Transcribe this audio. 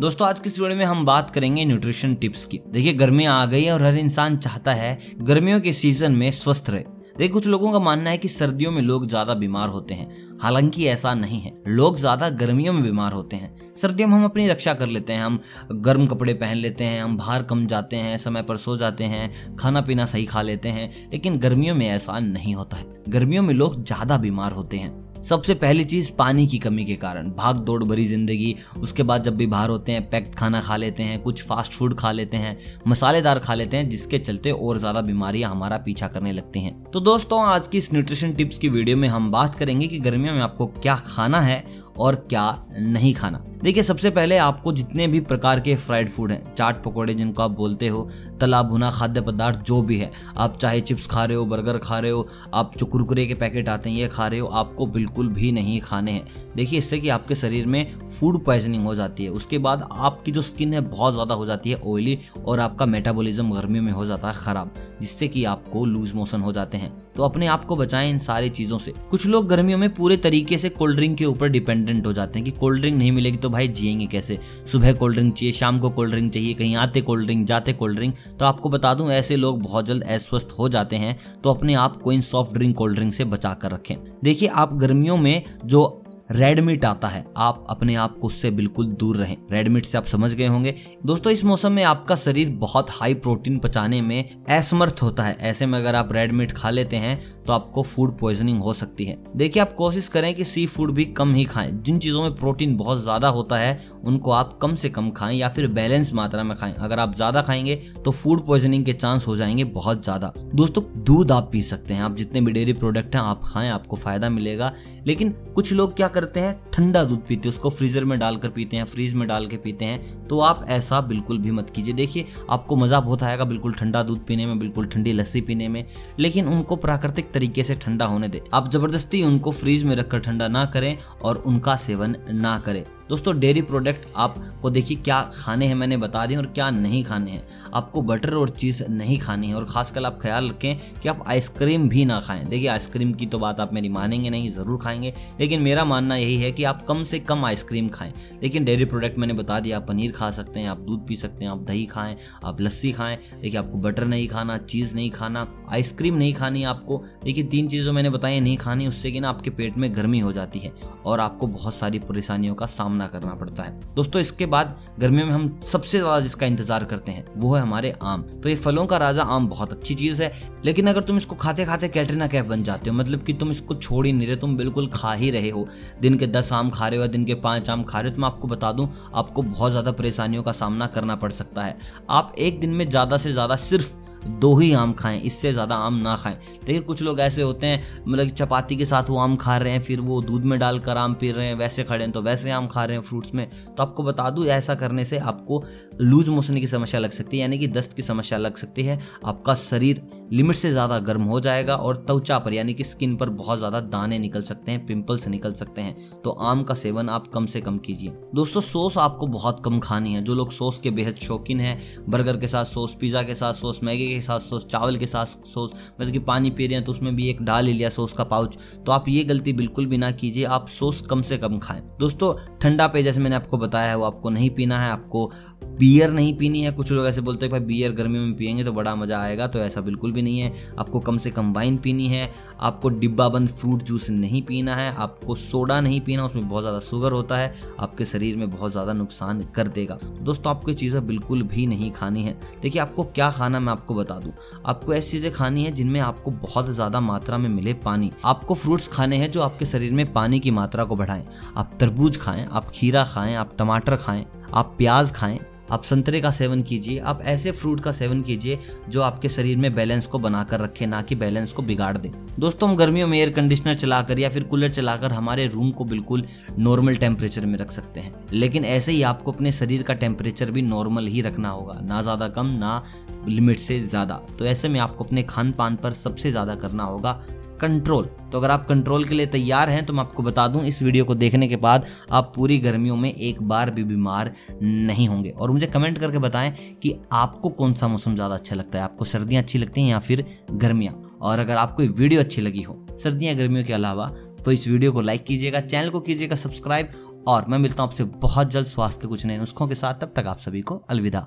दोस्तों, आज की इस वीडियो में हम बात करेंगे न्यूट्रिशन टिप्स की। देखिए, गर्मियाँ आ गई है और हर इंसान चाहता है गर्मियों के सीज़न में स्वस्थ रहे। देखिए, कुछ लोगों का मानना है कि सर्दियों में लोग ज़्यादा बीमार होते हैं। हालाँकि ऐसा नहीं है। लोग ज़्यादा गर्मियों में बीमार होते हैं। सर्दियों में हम अपनी रक्षा कर लेते हैं। हम गर्म कपड़े पहन लेते हैं। हम बाहर कम जाते हैं। समय पर सो जाते हैं। खाना पीना सही खा लेते हैं। लेकिन गर्मियों में ऐसा नहीं होता है। गर्मियों में लोग ज़्यादा बीमार होते हैं। सबसे पहली चीज़ पानी की कमी के कारण। भाग दौड़ भरी ज़िंदगी, उसके बाद जब भी बाहर होते हैं, पैक्ड खाना खा लेते हैं, कुछ फास्ट फ़ूड खा लेते हैं, मसालेदार खा लेते हैं, जिसके चलते और ज़्यादा बीमारियाँ हमारा पीछा करने लगती हैं। तो दोस्तों, आज की इस न्यूट्रिशन टिप्स की वीडियो में हम बात करेंगे कि गर्मियों में आपको क्या खाना है और क्या नहीं खाना। देखिए, सबसे पहले आपको जितने भी प्रकार के फ्राइड फ़ूड हैं, चाट पकौड़े जिनको आप बोलते हो, तला भुना खाद्य पदार्थ जो भी है, आप चाहे चिप्स खा रहे हो बर्गर खा रहे हो, आप जो कुरकुरे के पैकेट आते हैं, ये खा रहे हो, आपको बिल्कुल भी नहीं खाने हैं। देखिए, इससे कि आपके शरीर में फ़ूड पॉइजनिंग हो जाती है, उसके बाद आपकी जो स्किन है, बहुत ज़्यादा हो जाती है ऑयली और आपका मेटाबॉलिज्म गर्मियों में हो जाता है ख़राब, जिससे कि आपको लूज मोशन हो जाते हैं। तो अपने आप को बचाएँ इन सारी चीज़ों से। कुछ लोग गर्मियों में पूरे तरीके से कोल्ड ड्रिंक के ऊपर डिपेंडेंट हो जाते हैं कि कोल्ड ड्रिंक नहीं मिलेगी तो भाई जिएँगे कैसे? सुबह कोल्ड ड्रिंक चाहिए, शाम को कोल्ड ड्रिंक चाहिए, कहीं आते कोल्ड ड्रिंक जाते कोल्ड ड्रिंक तो आपको बता दूँ, ऐसे लोग बहुत जल्द अस्वस्थ हो जाते हैं तो अपने आप को इन सॉफ्ट ड्रिंक कोल्ड ड्रिंक से बचा कर रखें। देखिए, आप गर्मियों में जो रेड मीट आता है। आप अपने आप को उससे बिल्कुल दूर रहें। रेड मीट से आप समझ गए होंगे। दोस्तों, इस मौसम में आपका शरीर बहुत हाई प्रोटीन पचाने में असमर्थ होता है। ऐसे में अगर आप रेड मीट खा लेते हैं तो आपको फ़ूड पॉइजनिंग हो सकती है। देखिए, आप कोशिश करें कि सी फ़ूड भी कम ही खाएँ। जिन चीज़ों में प्रोटीन बहुत ज़्यादा होता है, उनको आप कम से कम खाएँ या फिर बैलेंस मात्रा में खाएँ। अगर आप ज़्यादा खाएँगे तो फ़ूड पॉइजनिंग के चांस हो जाएँगे बहुत ज़्यादा। दोस्तों, दूध आप पी सकते हैं। आप जितने भी डेयरी प्रोडक्ट हैं, आप खाएँ, आपको फ़ायदा मिलेगा। लेकिन कुछ लोग क्या करते हैं, ठंडा दूध पीते हैं, उसको फ्रीजर में डालकर पीते हैं फ्रीज में डाल के पीते हैं तो आप ऐसा बिल्कुल भी मत कीजिए। देखिए, आपको मज़ा बहुत आएगा बिल्कुल ठंडा दूध पीने में, बिल्कुल ठंडी लस्सी पीने में, लेकिन उनको प्राकृतिक तरीके से ठंडा होने दे। आप ज़बरदस्ती उनको फ्रीज में रखकर ठंडा ना करें और उनका सेवन ना करें। दोस्तों डेयरी प्रोडक्ट आपको देखिए क्या खाने हैं मैंने बता दें और क्या नहीं खाने हैं। आपको बटर और चीज़ नहीं खानी है और खासकर आप ख्याल रखें कि आप आइसक्रीम भी ना खाएँ। देखिए आइसक्रीम की तो बात आप मेरी मानेंगे नहीं, ज़रूर खाएँगे, लेकिन मेरा मानना यही है कि आप कम से कम आइसक्रीम खाएँ। लेकिन डेयरी प्रोडक्ट मैंने बता दिया, आप पनीर खा सकते हैं, आप दूध पी सकते हैं, आप दही खाएँ, आप लस्सी खाएँ। देखिए, आपको बटर नहीं खाना चीज़ नहीं खाना आइसक्रीम नहीं खानी आपको। देखिए, तीन चीज़ों मैंने बताई नहीं खानी, उससे कि ना आपके पेट में गर्मी हो जाती है और आपको बहुत सारी परेशानियों का सामना सामना करना पड़ता है। दोस्तों, इसके बाद गर्मियों में हम सबसे ज़्यादा जिसका इंतज़ार करते हैं, वो है हमारे आम। तो ये फलों का राजा आम बहुत अच्छी चीज़ है, लेकिन अगर तुम इसको खाते खाते कैटरीना कैफ बन जाते हो मतलब कि तुम इसको छोड़ ही नहीं रहे, तुम बिल्कुल खा ही रहे हो। दिन के दस आम खा रहे हो दिन के पाँच आम खा रहे हो तो मैं आपको बता दूँ, आपको बहुत ज़्यादा परेशानियों का सामना करना पड़ सकता है। आप एक दिन में ज़्यादा से ज़्यादा सिर्फ़ दो ही आम खाएँ, इससे ज़्यादा आम ना खाएँ। देखिए, कुछ लोग ऐसे होते हैं मतलब चपाती के साथ वो आम खा रहे हैं, फिर वो दूध में डालकर आम पी रहे हैं, वैसे खड़े हैं तो वैसे आम खा रहे हैं फ्रूट्स में। तो आपको बता दूँ, ऐसा करने से आपको लूज मोशन की समस्या लग सकती है, यानी कि दस्त की समस्या लग सकती है। आपका शरीर लिमिट से ज़्यादा गर्म हो जाएगा और त्वचा पर, यानी कि स्किन पर बहुत ज़्यादा दाने निकल सकते हैं, पिंपल्स निकल सकते हैं। तो आम का सेवन आप कम से कम कीजिए। दोस्तों, सॉस आपको बहुत कम खानी है। जो लोग सॉस के बेहद शौकीन है, बर्गर के साथ सॉस, पिज़्ज़ा के साथ सॉस, मैगी के साथ सॉस, चावल के साथ सॉस मतलब कि पानी पी रहे हैं तो उसमें भी एक डाल लिया सॉस का पाउच तो आप ये गलती बिल्कुल भी ना कीजिए। आप सॉस कम से कम खाएँ। दोस्तों, ठंडा पे, जैसे मैंने आपको बताया है, वो आपको नहीं पीना है, आपको बियर नहीं पीनी है। कुछ लोग ऐसे बोलते हैं भाई, बियर गर्मियों में पियेंगे तो बड़ा मज़ा आएगा तो ऐसा बिल्कुल भी नहीं है, आपको कम से कम वाइन पीनी है, आपको डिब्बा बंद फ्रूट जूस नहीं पीना है, आपको सोडा नहीं पीना, उसमें बहुत ज़्यादा शुगर होता है, आपके शरीर में बहुत ज़्यादा नुकसान कर देगा। दोस्तों, आपको ये चीज़ें बिल्कुल भी नहीं खानी है। देखिए, आपको क्या खाना मैं आपको बता दूँ। आपको ऐसी चीज़ें खानी है जिनमें आपको बहुत ज़्यादा मात्रा में मिले पानी। आपको फ्रूट्स खाने हैं जो आपके शरीर में पानी की मात्रा को बढ़ाएँ। आप तरबूज खाएँ, आप खीरा खाएँ, आप टमाटर खाएँ, आप प्याज खाएँ आप संतरे का सेवन कीजिए, आप ऐसे फ्रूट का सेवन कीजिए जो आपके शरीर में बैलेंस को बनाकर रखे, ना कि बैलेंस को बिगाड़ दे। दोस्तों, हम गर्मियों में एयर कंडीशनर चलाकर या फिर कूलर चलाकर हमारे रूम को बिल्कुल नॉर्मल टेम्परेचर में रख सकते हैं। लेकिन ऐसे ही आपको अपने शरीर का टेम्परेचर भी नॉर्मल ही रखना होगा, ना ज़्यादा कम, ना लिमिट से ज़्यादा। तो ऐसे में आपको अपने खान पान पर सबसे ज़्यादा करना होगा कंट्रोल तो अगर आप कंट्रोल के लिए तैयार हैं तो मैं आपको बता दूँ, इस वीडियो को देखने के बाद आप पूरी गर्मियों में एक बार भी बीमार नहीं होंगे। और मुझे कमेंट करके बताएँ कि आपको कौन सा मौसम ज़्यादा अच्छा लगता है? आपको सर्दियाँ अच्छी लगती हैं या फिर गर्मियाँ? और अगर आपको वीडियो अच्छी लगी हो, सर्दियाँ गर्मियों के अलावा तो इस वीडियो को लाइक कीजिएगा चैनल को कीजिएगा सब्सक्राइब और मैं मिलता हूँ आपसे बहुत जल्द स्वास्थ्य के कुछ नए नुस्खों के साथ। तब तक आप सभी को अलविदा।